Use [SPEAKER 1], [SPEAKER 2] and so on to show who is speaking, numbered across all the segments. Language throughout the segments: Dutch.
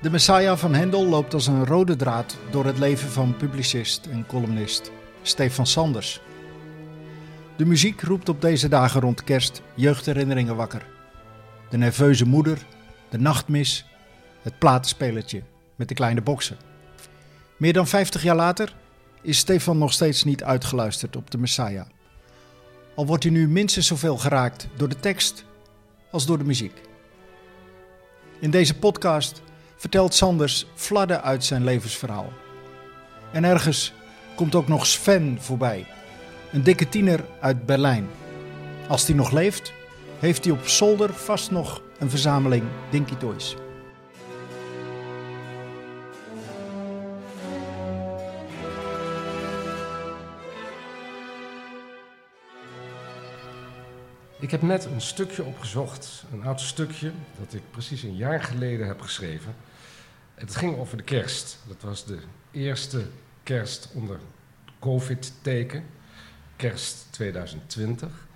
[SPEAKER 1] De Messiah van Hendel loopt als een rode draad door het leven van publicist en columnist Stefan Sanders. De muziek roept op deze dagen rond kerst jeugdherinneringen wakker. De nerveuze moeder, de nachtmis, het platenspelertje met de kleine boksen. Meer dan 50 jaar later is Stefan nog steeds niet uitgeluisterd op de Messiah. Al wordt hij nu minstens zoveel geraakt door de tekst als door de muziek. In deze podcast vertelt Sanders fladden uit zijn levensverhaal. En ergens komt ook nog Sven voorbij, een dikke tiener uit Berlijn. Als hij nog leeft, heeft hij op zolder vast nog een verzameling Dinky Toys.
[SPEAKER 2] Ik heb net een stukje opgezocht, een oud stukje, dat ik precies een jaar geleden heb geschreven. Het ging over de kerst. Dat was de eerste kerst onder COVID-teken, kerst 2020.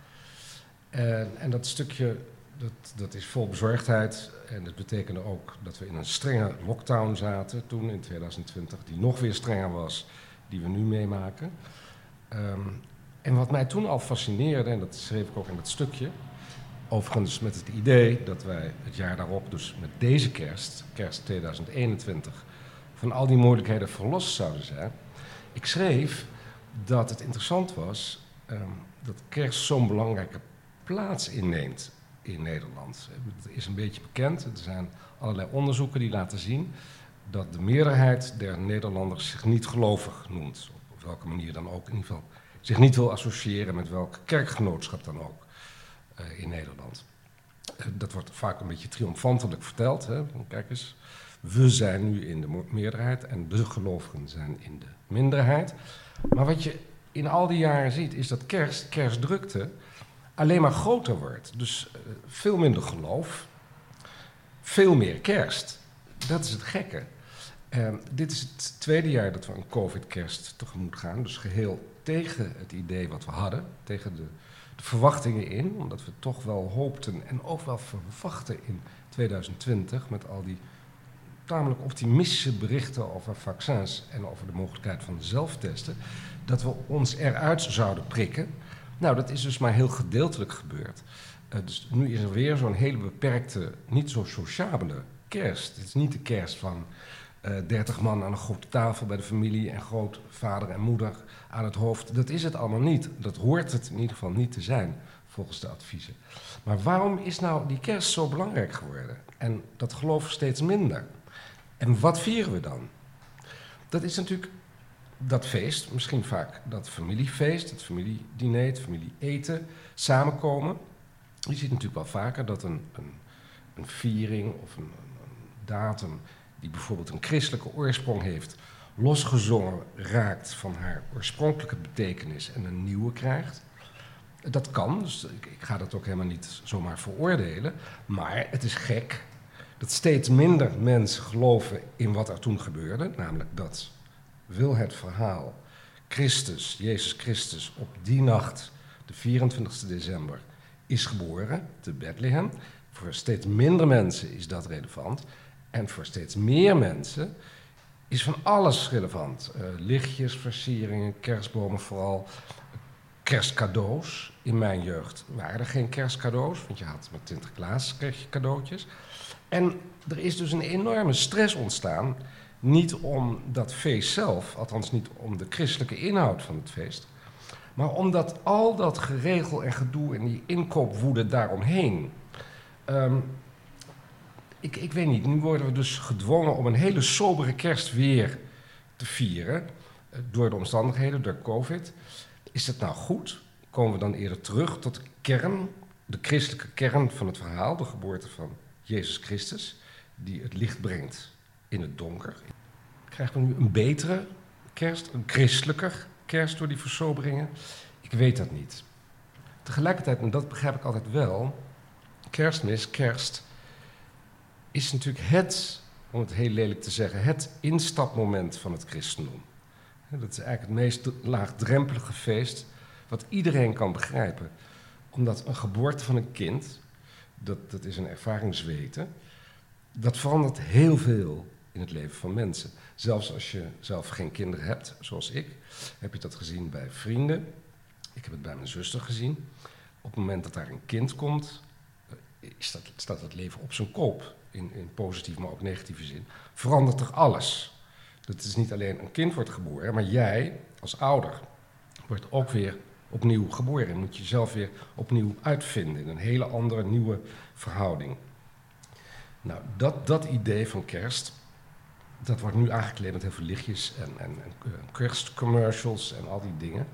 [SPEAKER 2] En, en, dat stukje, dat, dat is vol bezorgdheid. En dat betekende ook dat we in een strenge lockdown zaten toen in 2020, die nog weer strenger was, die we nu meemaken. Um, en wat mij toen al fascineerde, en dat schreef ik ook in dat stukje, overigens met het idee dat wij het jaar daarop, dus met deze kerst, kerst 2021, van al die moeilijkheden verlost zouden zijn. Ik schreef dat het interessant was um, dat kerst zo'n belangrijke plaats inneemt in Nederland. Het is een beetje bekend, er zijn allerlei onderzoeken die laten zien dat de meerderheid der Nederlanders zich niet gelovig noemt. Op welke manier dan ook, in ieder geval zich niet wil associëren met welk kerkgenootschap dan ook in Nederland. Uh, dat wordt vaak een beetje triomfantelijk verteld. Hè? Kijk eens, we zijn nu in de meerderheid en de gelovigen zijn in de minderheid. Maar wat je in al die jaren ziet, is dat kerst, kerstdrukte, alleen maar groter wordt. Dus uh, veel minder geloof, veel meer kerst. Dat is het gekke. dit is het tweede jaar dat we een COVID-kerst tegemoet gaan, dus geheel tegen het idee wat we hadden, tegen de, verwachtingen in, omdat we toch wel hoopten en ook wel verwachten in 2020 met al die tamelijk optimistische berichten over vaccins en over de mogelijkheid van zelftesten, dat we ons eruit zouden prikken. Nou, dat is dus maar heel gedeeltelijk gebeurd. Uh, dus nu is er weer zo'n hele beperkte, niet zo sociabele kerst. Het is niet de kerst van uh, eh, 30 man aan een grote tafel bij de familie en grootvader en moeder aan het hoofd. Dat is het allemaal niet. Dat hoort het in ieder geval niet te zijn, volgens de adviezen. Maar waarom is nou die kerst zo belangrijk geworden? En dat geloof steeds minder. En wat vieren we dan? Dat is natuurlijk dat feest, misschien vaak dat familiefeest, het familiediner, het familieeten, samenkomen. Je ziet natuurlijk wel vaker dat een, een, een viering of een datum die bijvoorbeeld een christelijke oorsprong heeft, losgezongen raakt van haar oorspronkelijke betekenis en een nieuwe krijgt. Dat kan, dus ik, ik, ga dat ook helemaal niet zomaar veroordelen. Maar het is gek dat steeds minder mensen geloven in wat er toen gebeurde. Namelijk dat wil het verhaal Christus, Jezus Christus, op die nacht, de 24 december, is geboren te Bethlehem. Voor steeds minder mensen is dat relevant. En voor steeds meer mensen is van alles relevant. Uh, lichtjes, versieringen, kerstbomen vooral. Kerstcadeaus. In mijn jeugd waren er geen kerstcadeaus, want je had met Sinterklaas kreeg je cadeautjes. En er is dus een enorme stress ontstaan. Niet om dat feest zelf, althans niet om de christelijke inhoud van het feest. Maar omdat al dat geregel en gedoe en die inkoopwoede daaromheen. Um, ik, ik weet niet, nu worden we dus gedwongen om een hele sobere kerst weer te vieren. Eh, door de omstandigheden, door COVID. Is dat nou goed? Komen we dan eerder terug tot de kern, de christelijke kern van het verhaal, de geboorte van Jezus Christus, die het licht brengt in het donker? Krijgen we nu een betere kerst, een christelijker kerst door die versoberingen? Ik weet dat niet. Tegelijkertijd, en dat begrijp ik altijd wel, kerstmis, kerst is natuurlijk het, om het heel lelijk te zeggen, het instapmoment van het christendom. Dat is eigenlijk het meest laagdrempelige feest wat iedereen kan begrijpen. Omdat een geboorte van een kind, dat, dat is een ervaringsweten, dat verandert heel veel in het leven van mensen. Zelfs als je zelf geen kinderen hebt, zoals ik, heb je dat gezien bij vrienden. Ik heb het bij mijn zuster gezien. Op het moment dat daar een kind komt, eh, dat, staat het leven op zijn kop. In, in positieve, maar ook negatieve zin. Verandert er alles. Dat is niet alleen een kind wordt geboren, maar jij als ouder wordt ook weer opnieuw geboren. En moet je jezelf weer opnieuw uitvinden in een hele andere, nieuwe verhouding. Nou, dat, dat idee van kerst, dat wordt nu aangekleed met heel veel lichtjes en, en, en eh, kerstcommercials en al die dingen.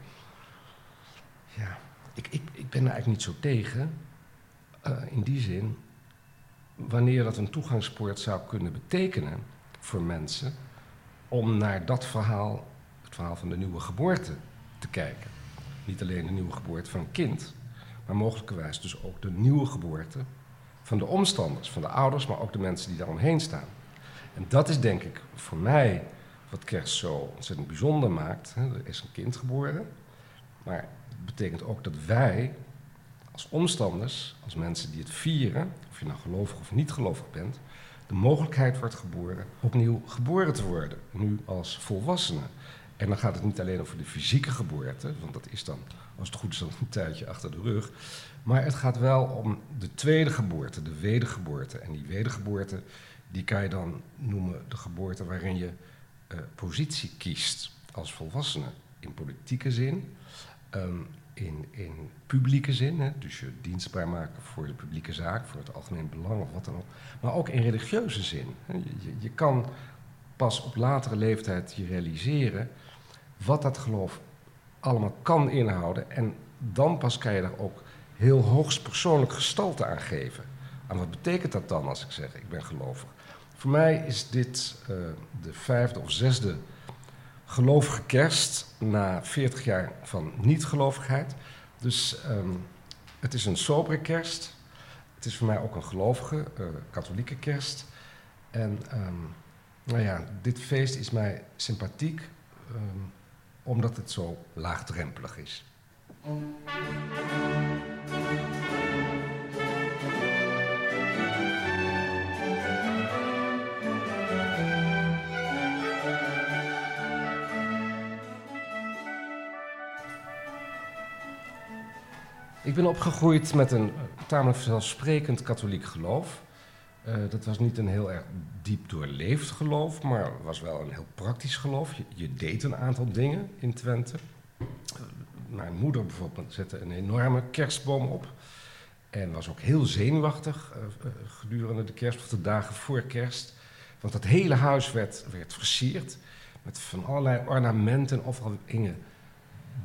[SPEAKER 2] Ja, ik, ik, ik ben er eigenlijk niet zo tegen. Uh, in die zin, wanneer dat een toegangspoort zou kunnen betekenen voor mensen om naar dat verhaal, het verhaal van de nieuwe geboorte, te kijken. Niet alleen de nieuwe geboorte van een kind, maar mogelijkerwijs dus ook de nieuwe geboorte van de omstanders, van de ouders, maar ook de mensen die daaromheen staan. En dat is denk ik voor mij wat kerst zo ontzettend bijzonder maakt. Er is een kind geboren, maar het betekent ook dat wij als omstanders, als mensen die het vieren, of je nou gelovig of niet gelovig bent, de mogelijkheid wordt geboren opnieuw geboren te worden, nu als volwassene. En dan gaat het niet alleen over de fysieke geboorte, want dat is dan, als het goed is, dan een tijdje achter de rug. Maar het gaat wel om de tweede geboorte, de wedergeboorte. En die wedergeboorte, die kan je dan noemen de geboorte waarin je uh, positie kiest als volwassene. In politieke zin, um, in, in publieke zin, hè, dus je dienstbaar maken voor de publieke zaak, voor het algemeen belang of wat dan ook. Maar ook in religieuze zin. Je, je, kan pas op latere leeftijd je realiseren wat dat geloof allemaal kan inhouden. En dan pas kan je er ook heel hoogstpersoonlijk gestalte aan geven. En wat betekent dat dan als ik zeg ik ben gelovig? Voor mij is dit uh, de vijfde of zesde gelovige kerst na 40 jaar van niet-gelovigheid. Dus um, het is een sobere kerst. Het is voor mij ook een gelovige, uh, katholieke kerst. En um, nou ja, dit feest is mij sympathiek. Um, omdat het zo laagdrempelig is. Ik ben opgegroeid met een tamelijk vanzelfsprekend katholiek geloof. Uh, dat was niet een heel erg diep doorleefd geloof, maar was wel een heel praktisch geloof. Je, deed een aantal dingen in Twente. Uh, mijn moeder bijvoorbeeld zette een enorme kerstboom op. En was ook heel zenuwachtig uh, gedurende de kerst, of de dagen voor kerst. Want dat hele huis werd, werd versierd met van allerlei ornamenten. Overal hingen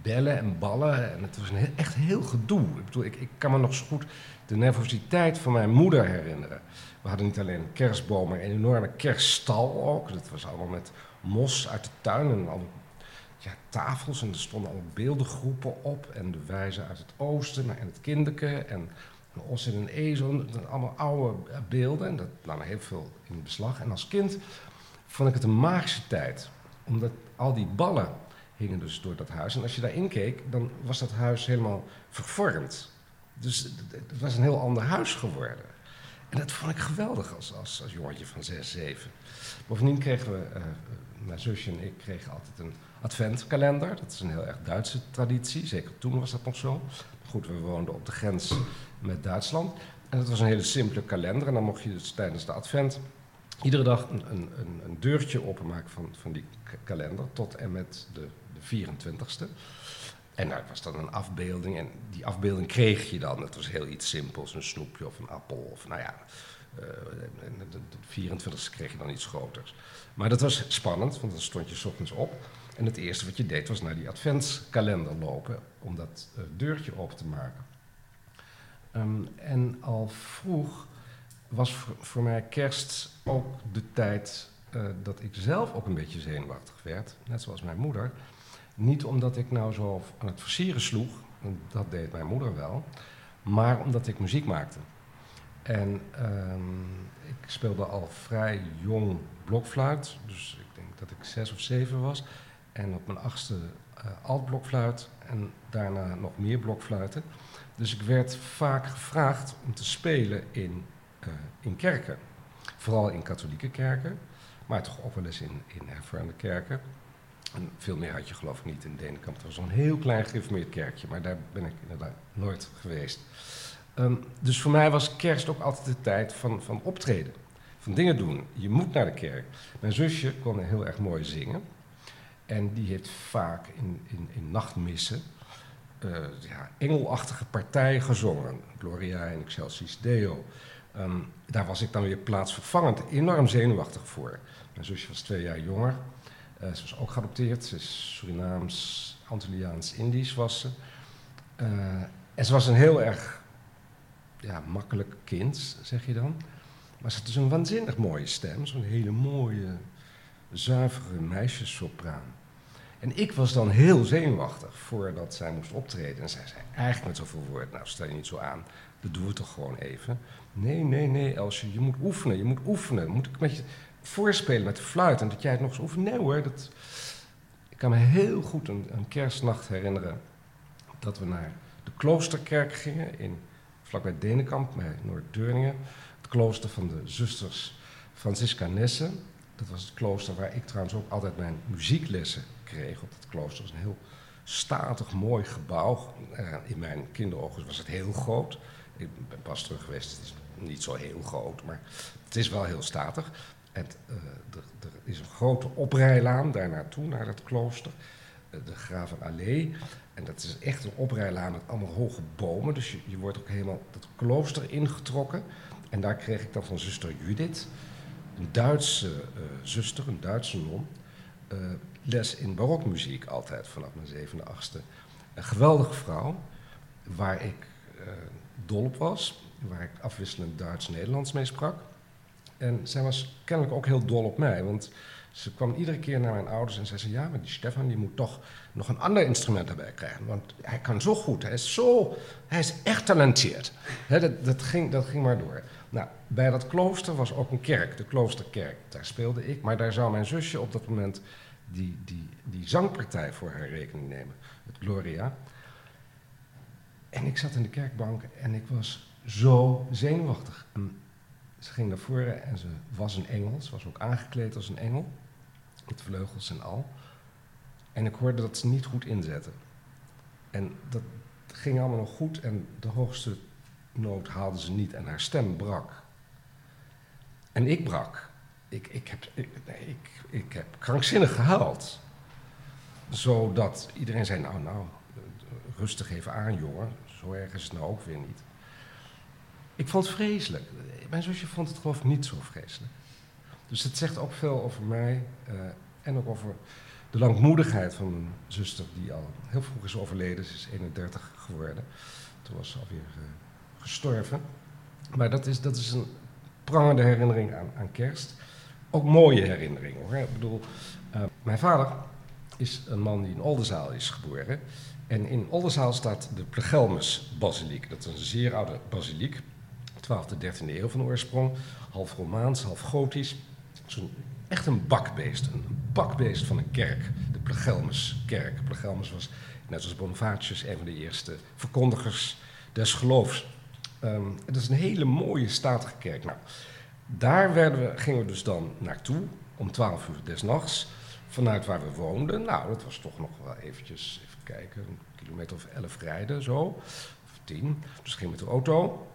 [SPEAKER 2] bellen en ballen. En het was een echt heel gedoe. Ik bedoel, ik, ik kan me nog zo goed de nervositeit van mijn moeder herinneren. We hadden niet alleen een kerstboom, maar een enorme kerststal ook. Dat was allemaal met mos uit de tuin en al ja, tafels. En er stonden allemaal beeldengroepen op. En de wijze uit het oosten en het kinderke. En een os en een ezel. Allemaal oude beelden. En dat nam heel veel in beslag. En als kind vond ik het een magische tijd. Omdat al die ballen dus door dat huis. En als je daarin keek, dan was dat huis helemaal vervormd. Dus het was een heel ander huis geworden. En dat vond ik geweldig als, als, als jongetje van 6, 7. Bovendien kregen we, uh, mijn zusje en ik kregen altijd een adventkalender. Dat is een heel erg Duitse traditie, zeker toen was dat nog zo. Goed, we woonden op de grens met Duitsland. En dat was een hele simpele kalender. En dan mocht je dus tijdens de advent iedere dag een, een, een deurtje openmaken van, van die kalender tot en met de 24ste. En daar was dan een afbeelding. En die afbeelding kreeg je dan. Het was heel iets simpels. Een snoepje of een appel. Of nou ja. Uh, de, de 24e kreeg je dan iets groters. Maar dat was spannend, want dan stond je ochtends op. En het eerste wat je deed was naar die adventskalender lopen. Om dat uh, deurtje open te maken. Um, en al vroeg was voor, mij kerst ook de tijd uh, dat ik zelf ook een beetje zenuwachtig werd. Net zoals mijn moeder. Niet omdat ik nou zo aan het versieren sloeg, dat deed mijn moeder wel, maar omdat ik muziek maakte. En um, ik speelde al vrij jong blokfluit, dus ik denk dat ik zes of zeven was. En op mijn achtste uh, altblokfluit en daarna nog meer blokfluiten. Dus ik werd vaak gevraagd om te spelen in, uh, in kerken. Vooral in katholieke kerken, maar toch ook wel eens in, in hervormde kerken. En veel meer had je geloof ik niet in Denenkamp. Het was zo'n heel klein gereformeerd kerkje, maar daar ben ik inderdaad nooit geweest. Ehm, dus voor mij was kerst ook altijd de tijd van, van optreden, van dingen doen. Je moet naar de kerk. Mijn zusje kon heel erg mooi zingen. En die heeft vaak in, in, in nachtmissen uh, ja, engelachtige partijen gezongen. Gloria en Excelsis Deo. Ehm, daar was ik dan weer plaatsvervangend enorm zenuwachtig voor. Mijn zusje was twee jaar jonger. Uh, ze was ook geadopteerd. Ze is Surinaams, Antilliaans, Indisch was ze. Uh, en ze was een heel erg ja, makkelijk kind, zeg je dan. Maar ze had dus een waanzinnig mooie stem. Zo'n hele mooie, zuivere meisjessopraan. En ik was dan heel zenuwachtig voordat zij moest optreden. En zij zei eigenlijk met zoveel woorden, nou stel je niet zo aan, dat doen we toch gewoon even. Nee, nee, nee Elsje, je moet oefenen, je moet oefenen. Moet ik met je voorspelen met de fluit en dat jij het nog eens oefent? Nee hoor, dat... ik kan me heel goed een, een kerstnacht herinneren dat we naar de kloosterkerk gingen in, vlakbij Denenkamp, bij Noord-Deurningen. Het klooster van de zusters Francisca Nessen. Dat was het klooster waar ik trouwens ook altijd mijn muzieklessen geregeld. Het klooster was een heel statig, mooi gebouw. Uh, in mijn kinderogen was het heel groot. Ik ben pas terug geweest, het is niet zo heel groot, maar het is wel heel statig. En uh, er, is een grote oprijlaan daar naartoe, naar dat klooster. Uh, de Gravenallee. En dat is echt een oprijlaan met allemaal hoge bomen. Dus je, je wordt ook helemaal dat klooster ingetrokken. En daar kreeg ik dan van zuster Judith, een Duitse zuster, een Duitse non les in barokmuziek altijd vanaf mijn zevende, achtste. Een geweldige vrouw, waar ik dol op was, waar ik afwisselend Duits-Nederlands mee sprak. En zij was kennelijk ook heel dol op mij, want ze kwam iedere keer naar mijn ouders en zei ze: Ja, maar die Stefan die moet toch nog een ander instrument erbij krijgen. Want hij kan zo goed, hij is zo, hij is echt talenteerd. dat, dat, ging, dat ging maar door. Nou, bij dat klooster was ook een kerk, de kloosterkerk. Daar speelde ik, maar daar zou mijn zusje op dat moment die, die, die zangpartij voor haar rekening nemen, het Gloria. En ik zat in de kerkbank en ik was zo zenuwachtig. En ze ging naar voren en ze was een engel, ze was ook aangekleed als een engel, met vleugels en al. En ik hoorde dat ze niet goed inzetten. En dat ging allemaal nog goed en de hoogste noot haalde ze niet en haar stem brak. En ik brak ik, ik, heb, ik, ik, heb krankzinnig gehuild. Zodat iedereen zei, nou, nou, rustig even aan, jongen. Zo erg is het nou ook weer niet. Ik vond het vreselijk. Mijn zusje vond het geloof niet zo vreselijk. Dus het zegt ook veel over mij uh, en ook over de langmoedigheid van mijn zuster, die al heel vroeg is overleden. Ze is 31 geworden. Toen was ze alweer uh, gestorven. Maar dat is, dat is een prangende herinnering aan, aan kerst ook mooie herinneringen hoor. Ik bedoel, uh, mijn vader is een man die in Oldenzaal is geboren. En in Oldenzaal staat de Plegelmus-basiliek. Dat is een zeer oude basiliek, 12e, 13e eeuw van oorsprong. Half Romaans, half Gotisch. Zo'n echt een bakbeest, een bakbeest van een kerk. De Plegelmuskerk. Plegelmus was, net als Bonifatius, een van de eerste verkondigers des geloofs. Um, het is een hele mooie, statige kerk. Nou, daar we, gingen we dus dan naartoe om 12 uur des nachts. Vanuit waar we woonden. Nou, dat was toch nog wel eventjes, even kijken, een kilometer of elf rijden zo. Of tien. Dus gingen we met de auto.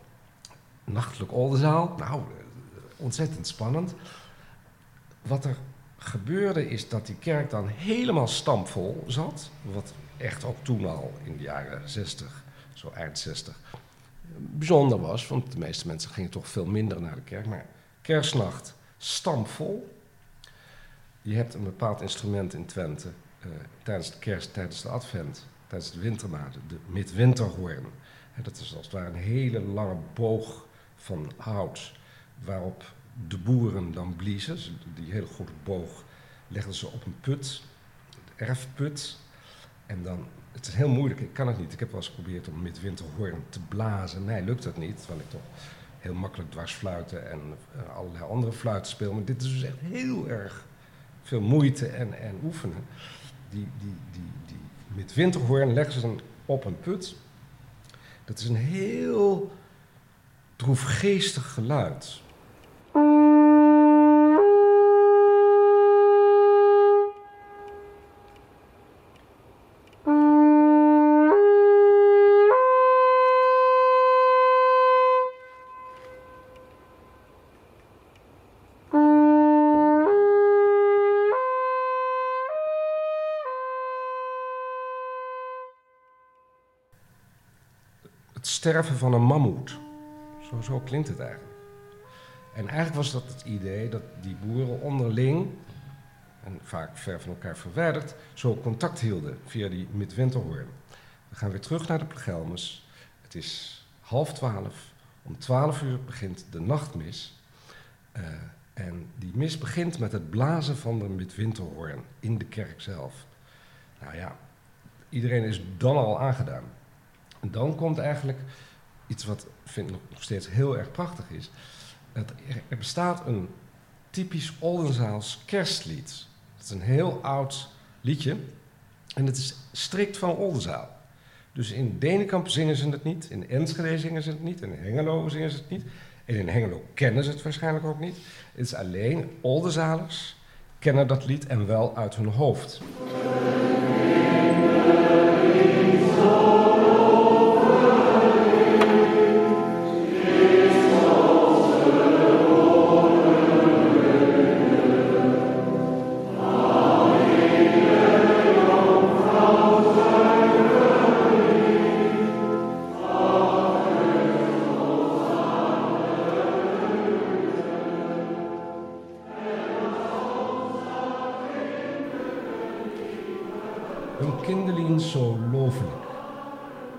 [SPEAKER 2] Nachtelijk Oldenzaal. Nou, eh, ontzettend spannend. Wat er gebeurde is dat die kerk dan helemaal stampvol zat. Wat echt ook toen al in de jaren 60, zo eind 60, bijzonder was. Want de meeste mensen gingen toch veel minder naar de kerk. Maar kerstnacht stampvol. Je hebt een bepaald instrument in Twente uh, tijdens de kerst, tijdens de advent, tijdens de wintermaanden, de midwinterhoorn. dat is als het ware een hele lange boog van hout waarop de boeren dan bliezen. Die hele grote boog leggen ze op een put, een erfput. En dan, het is heel moeilijk, ik kan het niet. Ik heb wel eens geprobeerd om midwinterhoorn te blazen. Nee, lukt dat niet, want ik toch heel makkelijk dwarsfluiten en uh, allerlei andere fluiten spelen. Maar dit is dus echt heel erg veel moeite en, en oefenen. Die, die, die, die, met winterhoorn leggen ze dan op een put. Dat is een heel droefgeestig geluid. Het sterven van een mammoet. Zo, klinkt het eigenlijk. En eigenlijk was dat het idee dat die boeren onderling, en vaak ver van elkaar verwijderd, zo contact hielden via die midwinterhoorn. We gaan weer terug naar de Plegelmes. Het is half twaalf. Om twaalf uur begint de nachtmis. Uh, en die mis begint met het blazen van de midwinterhoorn in de kerk zelf. Nou ja, iedereen is dan al aangedaan. En dan komt eigenlijk iets wat vind ik nog steeds heel erg prachtig is. Het, er bestaat een typisch Oldenzaals kerstlied. Het is een heel oud liedje. En het is strikt van Oldenzaal. Dus in Denenkamp zingen ze het niet, in Enschede zingen ze het niet, in Hengelo zingen ze het niet. En in Hengelo kennen ze het waarschijnlijk ook niet. Het is alleen Oldenzalers kennen dat lied en wel uit hun hoofd.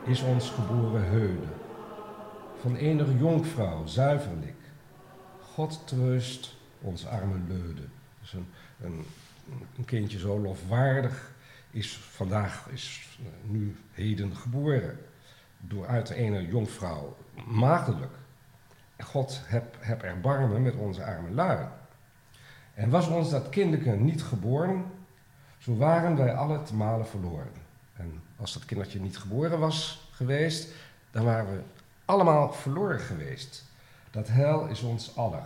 [SPEAKER 2] Is ons geboren heude. Van enig jonkvrouw, zuiverlijk. God troost ons arme leude. Dus een, een, een kindje zo lofwaardig is vandaag, is nu heden geboren. Door uit de ene jonkvrouw, maagdelijk. God heb, heb erbarmen met onze arme lui. En was ons dat kinderke niet geboren, zo waren wij alle te malen verloren. Als dat kindertje niet geboren was geweest, dan waren we allemaal verloren geweest. Dat hel is ons aller.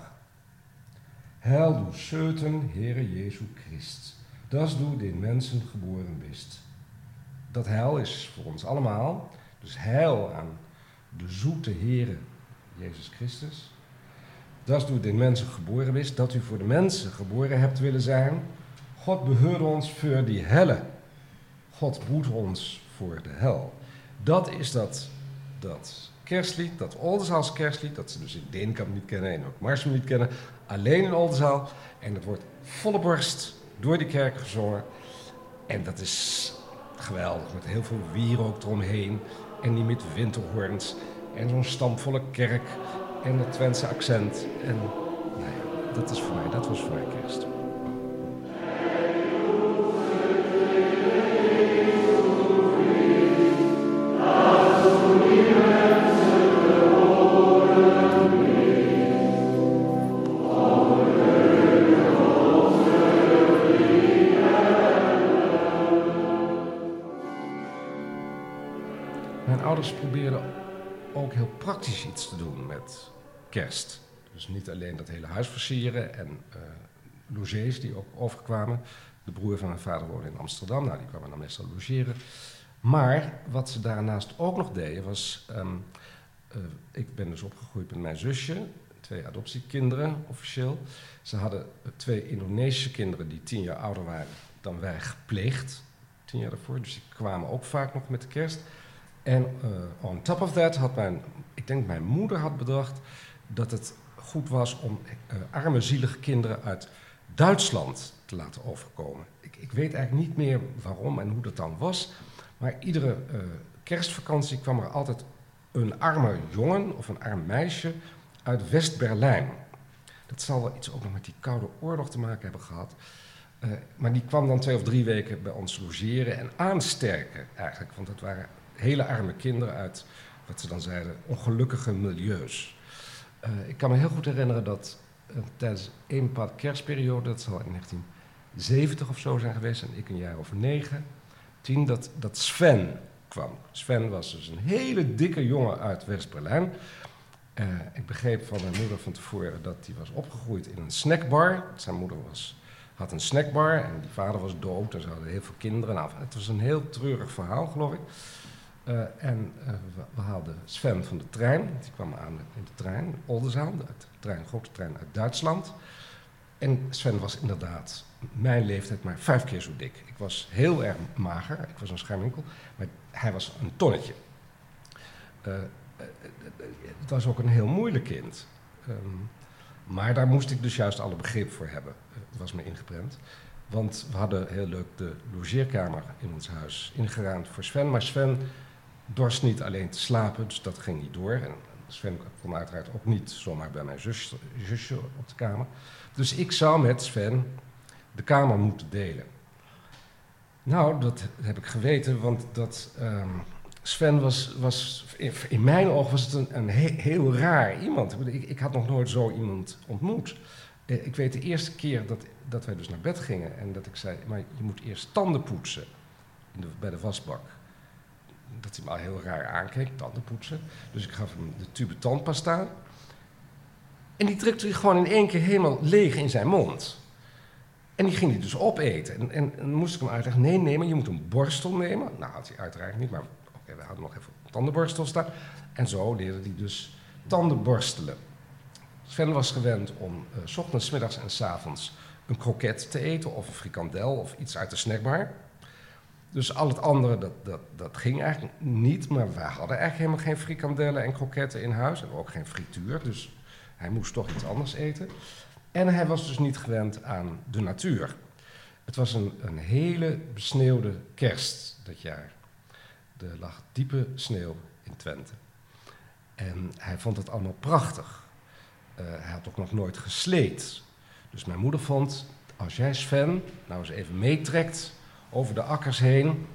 [SPEAKER 2] Hel doe seuten, Heere Jezus Christ. Dat doe den mensen geboren bist. Dat hel is voor ons allemaal. Dus heil aan de zoete Heere Jezus Christus. Dat doe den mensen geboren bist. Dat u voor de mensen geboren hebt willen zijn. God beheurde ons voor die helle. God boet ons de hel. Dat is dat, dat kerstlied, dat Oldenzaals kerstlied, dat ze dus in Deenkamp niet kennen en ook Marsum niet kennen, alleen in Oldenzaal. En dat wordt volle borst door die kerk gezongen. En dat is geweldig, met heel veel wierook eromheen. En die met winterhoorns. En zo'n stamvolle kerk. En het Twentse accent. En nou ja, dat is voor mij, dat was voor mij kerst. Te doen met kerst. Dus niet alleen dat hele huis versieren en uh, logés die ook overkwamen. De broer van mijn vader woonde in Amsterdam, nou die kwamen dan meestal logeren. Maar wat ze daarnaast ook nog deden was, ehm, eh, ik ben dus opgegroeid met mijn zusje, twee adoptiekinderen officieel. Ze hadden twee Indonesische kinderen die tien jaar ouder waren dan wij gepleegd, tien jaar daarvoor. Dus die kwamen ook vaak nog met de kerst. En uh, on top of that had mijn, ik denk mijn moeder had bedacht dat het goed was om uh, arme zielige kinderen uit Duitsland te laten overkomen. Ik, ik, weet eigenlijk niet meer waarom en hoe dat dan was, maar iedere uh, kerstvakantie kwam er altijd een arme jongen of een arm meisje uit West-Berlijn. Dat zal wel iets ook nog met die Koude Oorlog te maken hebben gehad. maar die kwam dan twee of drie weken bij ons logeren en aansterken eigenlijk, want dat waren hele arme kinderen uit, wat ze dan zeiden, ongelukkige milieus. Uh, ik kan me heel goed herinneren dat uh, tijdens een bepaalde kerstperiode, dat zal in 1970 of zo zijn geweest, en ik een jaar of negen, tien, dat, dat Sven kwam. Sven was dus een hele dikke jongen uit West-Berlijn. Uh, ik begreep van mijn moeder van tevoren dat hij was opgegroeid in een snackbar. Zijn moeder was, had een snackbar en die vader was dood en ze hadden heel veel kinderen. Nou, het was een heel treurig verhaal, geloof ik. Uh, en uh, we, haalden Sven van de trein. Die kwam aan in de trein, Oldenzaal, de trein, grote trein uit Duitsland. En Sven was inderdaad mijn leeftijd maar vijf keer zo dik. Ik was heel erg mager, ik was een schermwinkel, maar hij was een tonnetje. Uh, het was ook een heel moeilijk kind. Ehm, maar daar moest ik dus juist alle begrip voor hebben. Het was me ingeprent. Want we hadden heel leuk de logeerkamer in ons huis ingeruimd voor Sven. Maar Sven dorst niet alleen te slapen, dus dat ging niet door. En Sven kon uiteraard ook niet zomaar bij mijn zus, zusje op de kamer. Dus ik zou met Sven de kamer moeten delen. Nou, dat heb ik geweten, want dat, um, Sven was, was, in mijn ogen was het een, een heel, raar iemand. Ik, ik, had nog nooit zo iemand ontmoet. Eh, ik weet de eerste keer dat, dat wij dus naar bed gingen en dat ik zei, maar je moet eerst tanden poetsen bij de wasbak. Dat hij me al heel raar aankeek, tanden poetsen. Dus ik gaf hem de tube tandpasta. En die drukte hij gewoon in één keer helemaal leeg in zijn mond. En die ging hij dus opeten. En, en, moest ik hem uitleggen, nee, nee, maar je moet een borstel nemen. Nou, had hij uiteraard niet, maar oké, we hadden nog even tandenborstel staan. En zo leerde hij dus tandenborstelen. Sven was gewend om uh, s ochtends, middags en s avonds een kroket te eten of een frikandel of iets uit de snackbar. Dus al het andere, dat, dat, dat ging eigenlijk niet. Maar wij hadden eigenlijk helemaal geen frikandellen en kroketten in huis. En ook geen frituur, dus hij moest toch iets anders eten. En hij was dus niet gewend aan de natuur. Het was een, een hele besneeuwde kerst dat jaar. Er lag diepe sneeuw in Twente. En hij vond het allemaal prachtig. Uh, hij had ook nog nooit gesleed. Dus mijn moeder vond, als jij Sven nou eens even meetrekt over de akkers heen,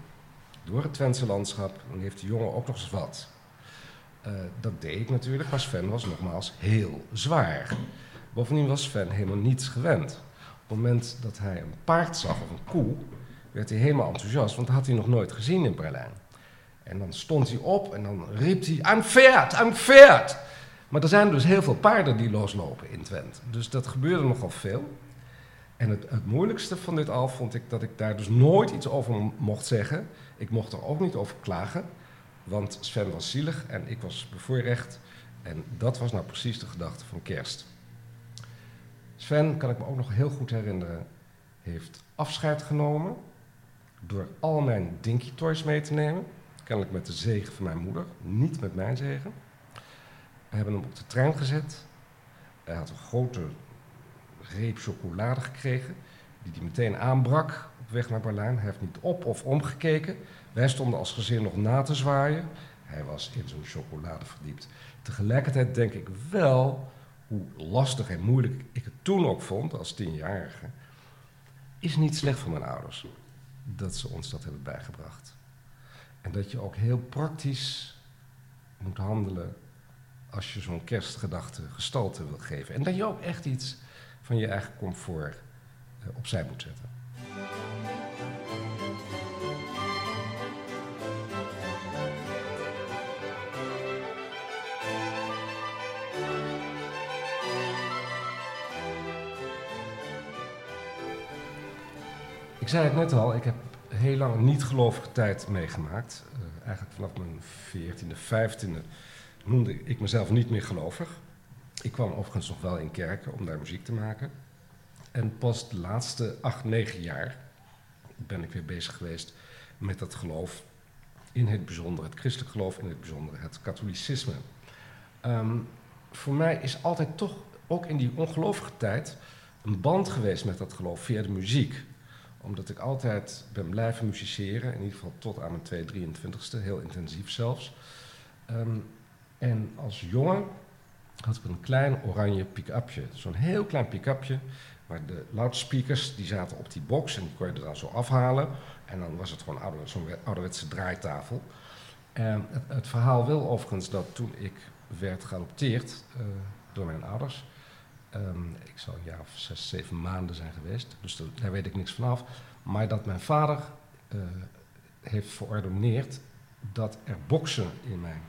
[SPEAKER 2] door het Twentse landschap, dan heeft die jongen ook nog eens wat. Uh, dat deed ik natuurlijk, maar Sven was nogmaals heel zwaar. Bovendien was Sven helemaal niets gewend. Op het moment dat hij een paard zag of een koe, werd hij helemaal enthousiast, want dat had hij nog nooit gezien in Berlijn. En dan stond hij op en dan riep hij: Een pferd, een pferd! Maar er zijn dus heel veel paarden die loslopen in Twente. Dus dat gebeurde nogal veel. En het, het, moeilijkste van dit al vond ik dat ik daar dus nooit iets over mocht zeggen. Ik mocht er ook niet over klagen, want Sven was zielig en ik was bevoorrecht. En dat was nou precies de gedachte van kerst. Sven, kan ik me ook nog heel goed herinneren, heeft afscheid genomen door al mijn Dinky Toys mee te nemen. Kennelijk met de zegen van mijn moeder, niet met mijn zegen. We hebben hem op de trein gezet. Hij had een grote reep chocolade gekregen, die hij meteen aanbrak op weg naar Berlijn. Hij heeft niet op of omgekeken. Wij stonden als gezin nog na te zwaaien. Hij was in zo'n chocolade verdiept. Tegelijkertijd denk ik wel hoe lastig en moeilijk ik het toen ook vond als tienjarige, is niet slecht voor mijn ouders dat ze ons dat hebben bijgebracht. En dat je ook heel praktisch moet handelen als je zo'n kerstgedachte gestalte wil geven. En dat je ook echt iets van je eigen comfort uh, opzij moet zetten. Ik zei het net al, ik heb heel lang niet-gelovige tijd meegemaakt. Uh, eigenlijk vanaf mijn 14e, 15e noemde ik mezelf niet meer gelovig. Ik kwam overigens nog wel in kerken om daar muziek te maken. En pas de laatste acht, negen jaar ben ik weer bezig geweest met dat geloof. In het bijzonder het christelijk geloof, in het bijzonder het katholicisme. Um, voor mij is altijd toch, ook in die ongelovige tijd, een band geweest met dat geloof via de muziek omdat ik altijd ben blijven musiceren, in ieder geval tot aan mijn 223ste, heel intensief zelfs. Um, en als jongen had ik een klein oranje pick-upje, zo'n heel klein pick-upje, waar de loudspeakers die zaten op die box en die kon je er dan zo afhalen. En dan was het gewoon zo'n ouderwetse draaitafel. En het, het, verhaal wil overigens dat toen ik werd geadopteerd uh, door mijn ouders, Um, ik zal een jaar of zes, zeven maanden zijn geweest, dus daar weet ik niks vanaf. Maar dat mijn vader uh, heeft verordoneerd dat er boksen in mijn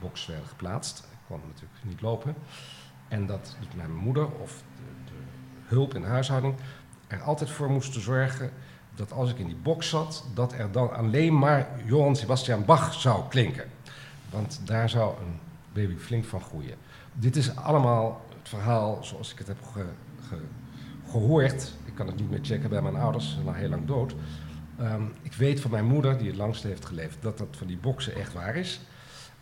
[SPEAKER 2] box werden geplaatst. Kon natuurlijk niet lopen. En dat dus mijn moeder of de, de hulp in de huishouding er altijd voor moesten zorgen dat als ik in die box zat, dat er dan alleen maar Johann Sebastian Bach zou klinken. Want daar zou een baby flink van groeien. Dit is allemaal het verhaal zoals ik het heb gehoord. Ik kan het niet meer checken bij mijn ouders, ze zijn al heel lang dood. Um, ik weet van mijn moeder, die het langst heeft geleefd, dat dat van die boksen echt waar is.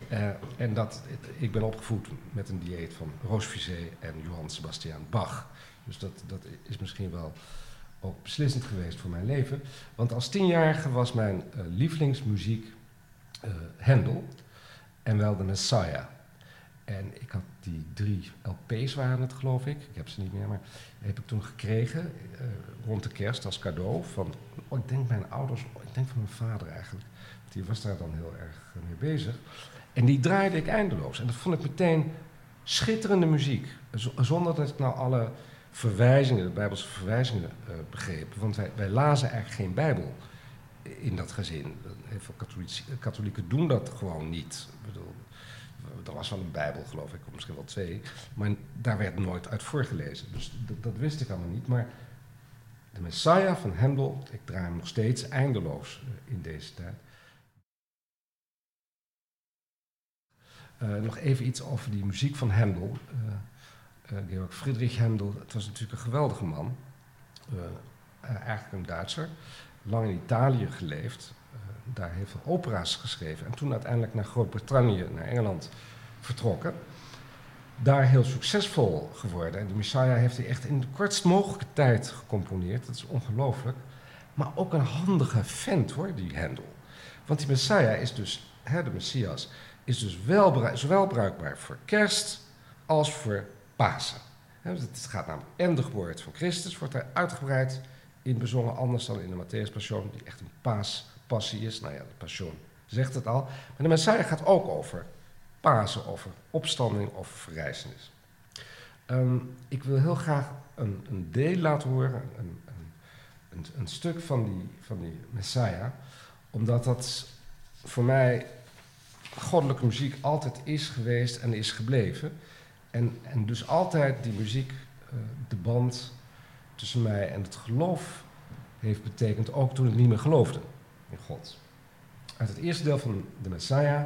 [SPEAKER 2] Uh, en dat, ik ben opgevoed met een dieet van Roos Vizé en Johann Sebastian Bach. Dus dat, dat is misschien wel ook beslissend geweest voor mijn leven. Want als tienjarige was mijn uh, lievelingsmuziek uh, Handel en wel de Messiah. En ik had die drie LP's waren het, geloof ik. Ik heb ze niet meer, maar heb ik toen gekregen rond de kerst als cadeau van, oh, ik denk mijn ouders, oh, ik denk van mijn vader eigenlijk. Die was daar dan heel erg mee bezig. En die draaide ik eindeloos. En dat vond ik meteen schitterende muziek. Zonder dat ik nou alle verwijzingen, de Bijbelse verwijzingen, uh, begreep. Want wij, wij lazen eigenlijk geen Bijbel in dat gezin. Heel veel katholieken doen dat gewoon niet. Ik bedoel, er was wel een Bijbel, geloof ik, of misschien wel twee. Maar daar werd nooit uit voorgelezen. Dus dat wist ik allemaal niet. Maar de Messiah van Handel, ik draai hem nog steeds eindeloos eh, in deze tijd. Nog even iets over die muziek van Handel. Uh, Georg Friedrich Handel, het was natuurlijk een geweldige man. eigenlijk een Duitser. Lang in Italië geleefd. daar heel veel opera's geschreven. En toen uiteindelijk naar Groot-Brittannië, naar Engeland vertrokken. Daar heel succesvol geworden. En de Messiah heeft hij echt in de kortst mogelijke tijd gecomponeerd. Dat is ongelooflijk. Maar ook een handige vent hoor, die Handel. Want die Messiah is dus, hè, de Messias, is dus wel, zowel bruikbaar voor kerst als voor Pasen. Het gaat namelijk en de geboorte van Christus wordt daar uitgebreid in bezongen, anders dan in de Matthäus Passion, die echt een paaspassie is. Nou ja, de Passion zegt het al. Maar de Messiah gaat ook over Pasen, over opstanding of verrijzenis. Um, ik wil heel graag een, een deel laten horen, een, een, een, stuk van die, van die Messiah, omdat dat voor mij goddelijke muziek altijd is geweest en is gebleven. En, en dus altijd die muziek, uh, de band tussen mij en het geloof heeft betekend, ook toen ik niet meer geloofde in God. Uit het eerste deel van de Messiah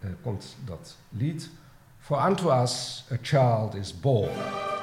[SPEAKER 2] uh, komt dat lied. For unto us a child is born.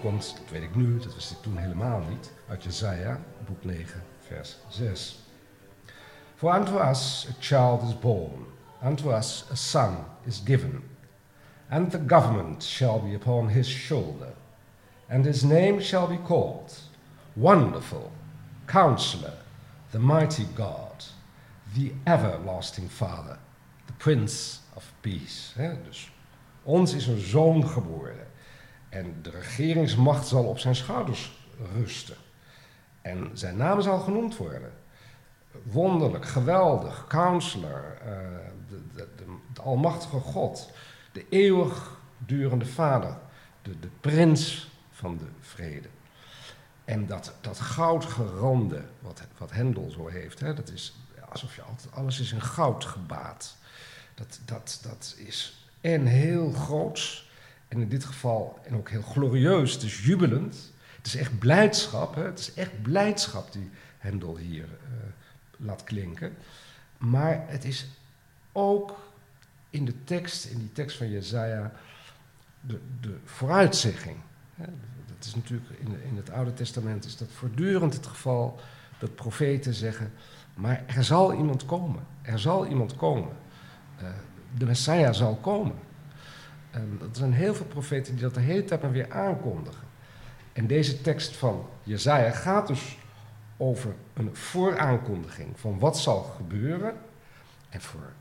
[SPEAKER 2] Komt, dat weet ik nu, dat wist ik toen helemaal niet, uit Jezaja, boek 9, vers 6. For unto us a child is born, unto us a son is given, and the government shall be upon his shoulder, and his name shall be called Wonderful, Counselor, the Mighty God, the Everlasting Father, the Prince of Peace. dus ons is een zoon geboren. En de regeringsmacht zal op zijn schouders rusten. En zijn naam zal genoemd worden. Wonderlijk, geweldig, counselor, uh, de, de, de, almachtige God, de eeuwigdurende Vader, de, de prins van de vrede. En dat, dat goudgerande, wat, wat Hendel zo heeft, hè, dat is alsof je altijd, alles is in goud gebaat. Dat, dat, dat is en heel groots en in dit geval, en ook heel glorieus, is jubelend. Het is echt blijdschap. Hè? Het is echt blijdschap die Hendel hier uh, laat klinken. Maar het is ook in de tekst, in die tekst van Jezaja, de, de vooruitzegging. Dat is natuurlijk in, in het Oude Testament is dat voortdurend het geval dat profeten zeggen, maar er zal iemand komen, er zal iemand komen. Uh, de Messiah zal komen. En er zijn heel veel profeten die dat de hele tijd maar weer aankondigen. En deze tekst van Jezaja gaat dus over een vooraankondiging van wat zal gebeuren. En voor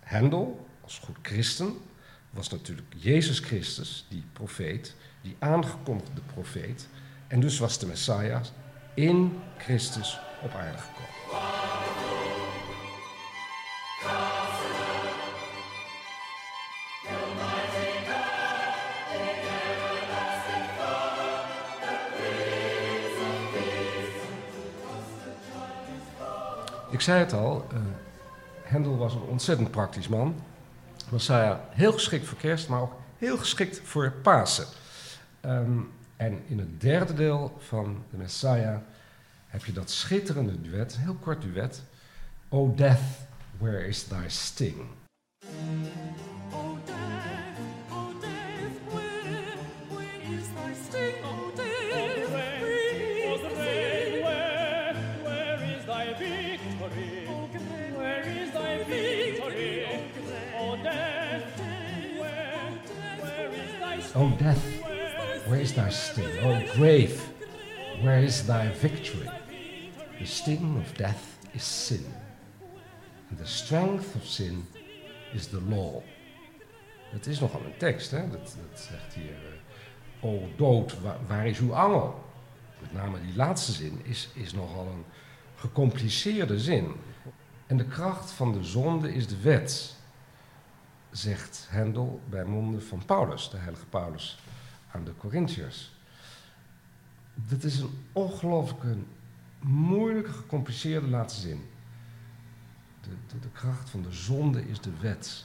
[SPEAKER 2] Hendel, als goed christen, was natuurlijk Jezus Christus, die profeet, die aangekondigde profeet. En dus was de Messiah in Christus op aarde gekomen. Zei het al, uh, Hendel was een ontzettend praktisch man. Messiah heel geschikt voor kerst, maar ook heel geschikt voor Pasen. Um, en in het derde deel van de Messiah heb je dat schitterende duet, een heel kort duet. O death, where is thy sting? Death, where is thy sting? O grave, where is thy victory? The sting of death is sin, and the strength of sin is the law. Het is nogal een tekst, hè? Dat, dat zegt hier, uh, o dood, waar, waar, is uw angel? Met name die laatste zin is, is nogal een gecompliceerde zin. En de kracht van de zonde is de wet zegt Hendel bij monden van Paulus, de heilige Paulus, aan de Corinthiërs. Dat is een ongelooflijk moeilijke, gecompliceerde laatste zin. De, de, kracht van de zonde is de wet.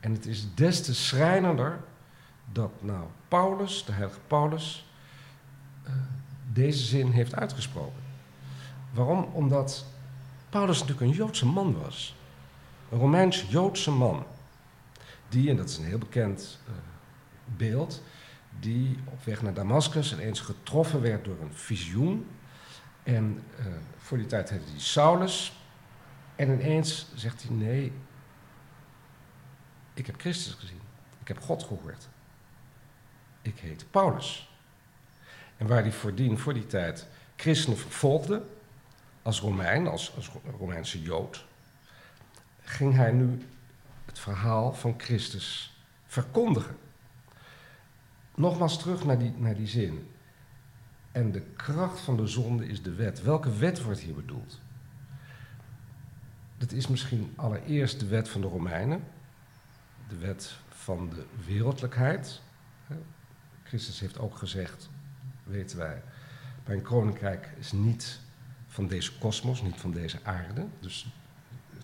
[SPEAKER 2] En het is des te schrijnender dat nou Paulus, de heilige Paulus, uh, deze zin heeft uitgesproken. Waarom? Omdat Paulus natuurlijk een Joodse man was. Een Romeins-Joodse man die, en dat is een heel bekend uh, beeld, die op weg naar Damascus ineens getroffen werd door een visioen. En uh, voor die tijd heette hij Saulus. En ineens zegt hij: Nee, ik heb Christus gezien. Ik heb God gehoord. Ik heet Paulus. En waar hij voordien, voor die tijd, christenen vervolgde, als Romein, als, als Romeinse Jood, ging hij nu het verhaal van Christus verkondigen. Nogmaals terug naar die, naar die zin. En de kracht van de zonde is de wet. Welke wet wordt hier bedoeld? Dat is misschien allereerst de wet van de Romeinen, de wet van de wereldlijkheid. Christus heeft ook gezegd, weten wij, mijn koninkrijk is niet van deze kosmos, niet van deze aarde. Dus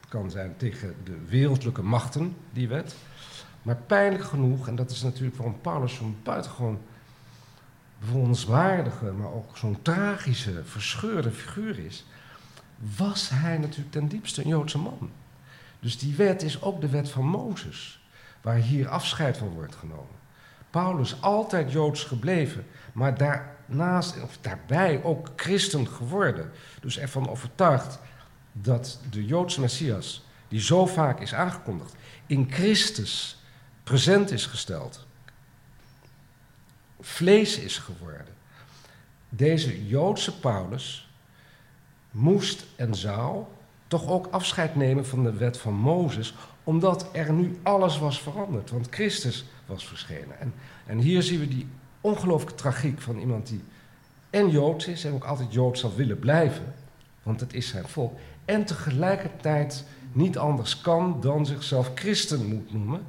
[SPEAKER 2] kan zijn tegen de wereldlijke machten, die wet. Maar pijnlijk genoeg, en dat is natuurlijk waarom Paulus zo'n buitengewoon bewonderenswaardige, maar ook zo'n tragische, verscheurde figuur is, was hij natuurlijk ten diepste een Joodse man. Dus die wet is ook de wet van Mozes, waar hier afscheid van wordt genomen. Paulus altijd Joods gebleven, maar daarnaast, of daarbij ook christen geworden. Dus ervan overtuigd dat de Joodse Messias, die zo vaak is aangekondigd, in Christus present is gesteld. Vlees is geworden. Deze Joodse Paulus moest en zou toch ook afscheid nemen van de wet van Mozes, omdat er nu alles was veranderd. Want Christus was verschenen. En, en hier zien we die ongelooflijke tragiek van iemand die en Joods is en ook altijd Joods zal willen blijven, want het is zijn volk en tegelijkertijd niet anders kan dan zichzelf christen moet noemen,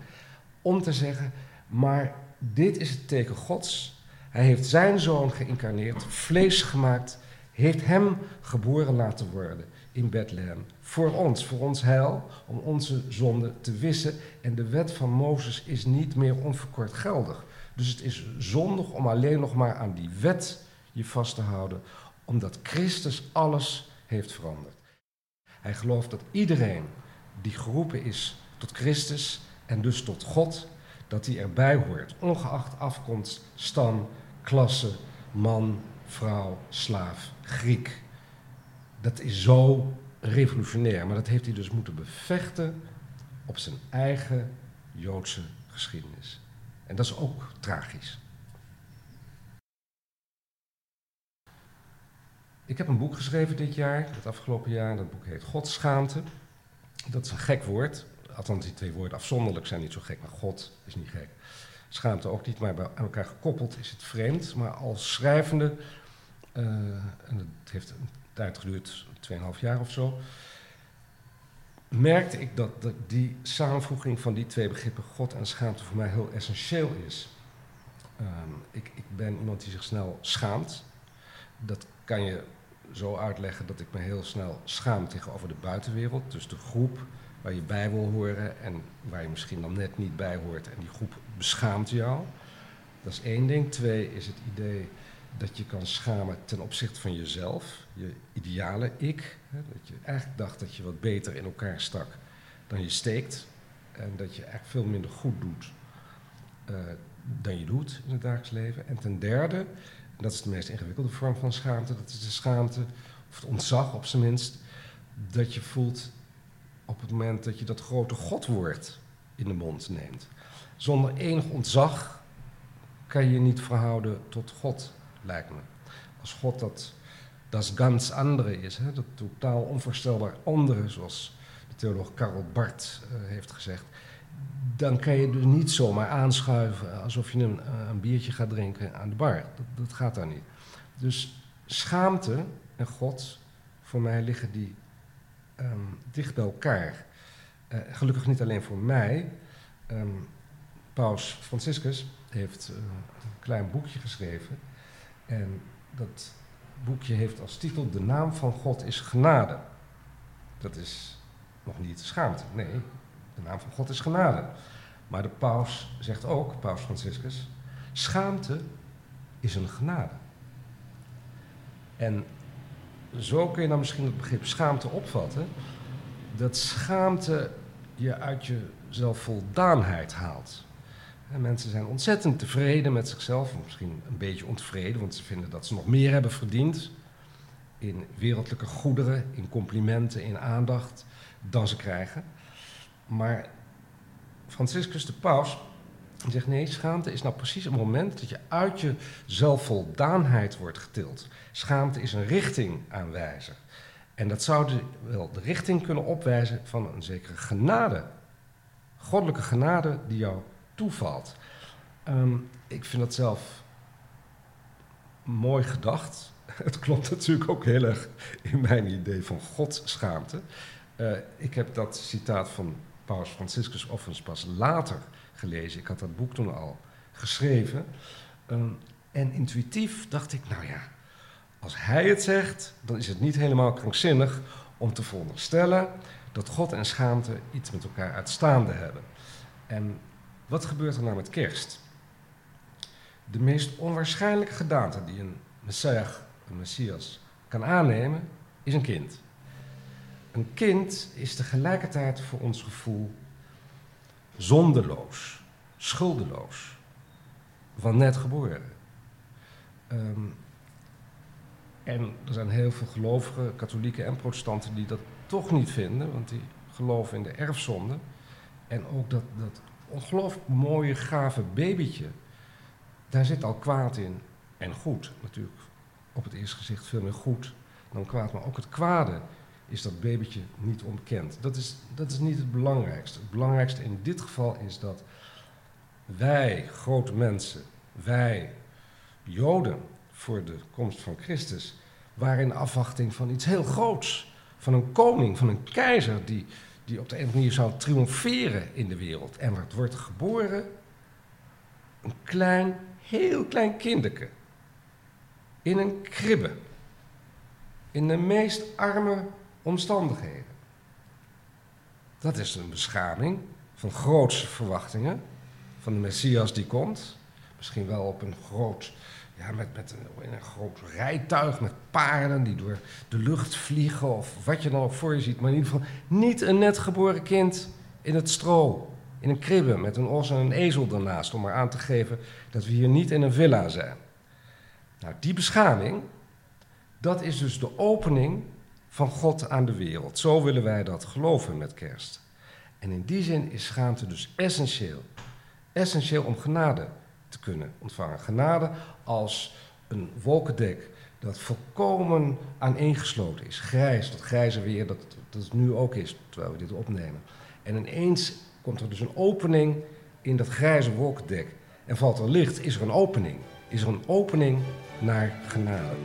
[SPEAKER 2] om te zeggen, maar dit is het teken Gods. Hij heeft zijn zoon geïncarneerd, vlees gemaakt, heeft hem geboren laten worden in Bethlehem. Voor ons, voor ons heil, om onze zonde te wissen. En de wet van Mozes is niet meer onverkort geldig. Dus het is zondig om alleen nog maar aan die wet je vast te houden, omdat Christus alles heeft veranderd. Hij gelooft dat iedereen die geroepen is tot Christus en dus tot God, dat hij erbij hoort, ongeacht afkomst, stam, klasse, man, vrouw, slaaf, Griek. Dat is zo revolutionair, maar dat heeft hij dus moeten bevechten op zijn eigen Joodse geschiedenis. En dat is ook tragisch. Ik heb een boek geschreven dit jaar, het afgelopen jaar. Dat boek heet Godschaamte. Dat is een gek woord. Althans, die twee woorden afzonderlijk zijn niet zo gek, maar God is niet gek. Schaamte ook niet, maar bij elkaar gekoppeld is het vreemd. Maar als schrijvende, uh, en het heeft een tijd geduurd, 2,5 jaar of zo, merkte ik dat, die samenvoeging van die twee begrippen, God en schaamte, voor mij heel essentieel is. Um, ik, ik ben iemand die zich snel schaamt. Dat kan je zo uitleggen dat ik me heel snel schaam tegenover de buitenwereld. Dus de groep waar je bij wil horen en waar je misschien dan net niet bij hoort. En die groep beschaamt jou. Dat is één ding. Twee is het idee dat je kan schamen ten opzichte van jezelf, je ideale ik. Hè, dat je eigenlijk dacht dat je wat beter in elkaar stak dan je steekt. En dat je eigenlijk veel minder goed doet uh, dan je doet in het dagelijks leven. En ten derde dat is de meest ingewikkelde vorm van schaamte. Dat is de schaamte, of het ontzag op zijn minst, dat je voelt op het moment dat je dat grote Godwoord in de mond neemt. Zonder enig ontzag kan je je niet verhouden tot God, lijkt me. Als God dat, dat ganz andere is, hè, dat totaal onvoorstelbaar andere, zoals de theoloog Karel Barth uh, heeft gezegd, dan kan je dus niet zomaar aanschuiven alsof je een, eh, een biertje gaat drinken aan de bar. Dat, dat, gaat daar niet. Dus schaamte en God, voor mij liggen die um, dicht bij elkaar. Uh, gelukkig niet alleen voor mij. Um, Paus Franciscus heeft uh, een klein boekje geschreven. En dat boekje heeft als titel De naam van God is genade. Dat is nog niet schaamte, nee, de naam van God is genade. Maar de paus zegt ook, paus Franciscus, schaamte is een genade. En zo kun je dan misschien het begrip schaamte opvatten. Dat schaamte je uit je zelfvoldaanheid haalt. En mensen zijn ontzettend tevreden met zichzelf, misschien een beetje ontevreden, want ze vinden dat ze nog meer hebben verdiend in wereldlijke goederen, in complimenten, in aandacht dan ze krijgen. Maar Franciscus de Paus zegt nee, schaamte is nou precies het moment dat je uit je zelfvoldaanheid wordt getild. Schaamte is een richtingaanwijzer. En dat zou de, wel de richting kunnen opwijzen van een zekere genade. Goddelijke genade die jou toevalt. Um, ik vind dat zelf mooi gedacht. Het klopt natuurlijk ook heel erg in mijn idee van godschaamte. Uh, ik heb dat citaat van Paus Franciscus overigens pas later gelezen. Ik had dat boek toen al geschreven. Um, en intuïtief dacht ik, nou ja, als hij het zegt, dan is het niet helemaal krankzinnig om te veronderstellen dat God en schaamte iets met elkaar uitstaande hebben. En wat gebeurt er nou met kerst? De meest onwaarschijnlijke gedaante die een messias, een messias kan aannemen, is een kind. Een kind is tegelijkertijd voor ons gevoel zondeloos, schuldeloos, van net geboren. Um, en er zijn heel veel gelovigen, katholieken en protestanten, die dat toch niet vinden, want die geloven in de erfzonde. En ook dat, dat ongelooflijk mooie, gave babytje, daar zit al kwaad in. En goed, natuurlijk op het eerste gezicht veel meer goed dan kwaad, maar ook het kwade is dat babytje niet ontkend. Dat is, dat is niet het belangrijkste. Het belangrijkste in dit geval is dat wij, grote mensen, wij, Joden, voor de komst van Christus, waren in afwachting van iets heel groots. Van een koning, van een keizer die, die op de een manier zou triomferen in de wereld. En wat wordt geboren? Een klein, heel klein kinderke. In een kribbe. In de meest arme omstandigheden. Dat is een beschaming van grootse verwachtingen van de Messias die komt. Misschien wel op een groot, ja, met, met een, een groot rijtuig met paarden die door de lucht vliegen of wat je dan ook voor je ziet. Maar in ieder geval niet een net geboren kind in het stro in een kribbe met een os en een ezel ernaast, om maar aan te geven dat we hier niet in een villa zijn. Nou, die beschaming, dat is dus de opening van God aan de wereld. Zo willen wij dat geloven met kerst. En in die zin is schaamte dus essentieel. Essentieel om genade te kunnen ontvangen. Genade als een wolkendek dat volkomen aaneengesloten is. Grijs, dat grijze weer, dat, dat het nu ook is, terwijl we dit opnemen. En ineens komt er dus een opening in dat grijze wolkendek. En valt er licht, is er een opening. Is er een opening naar genade.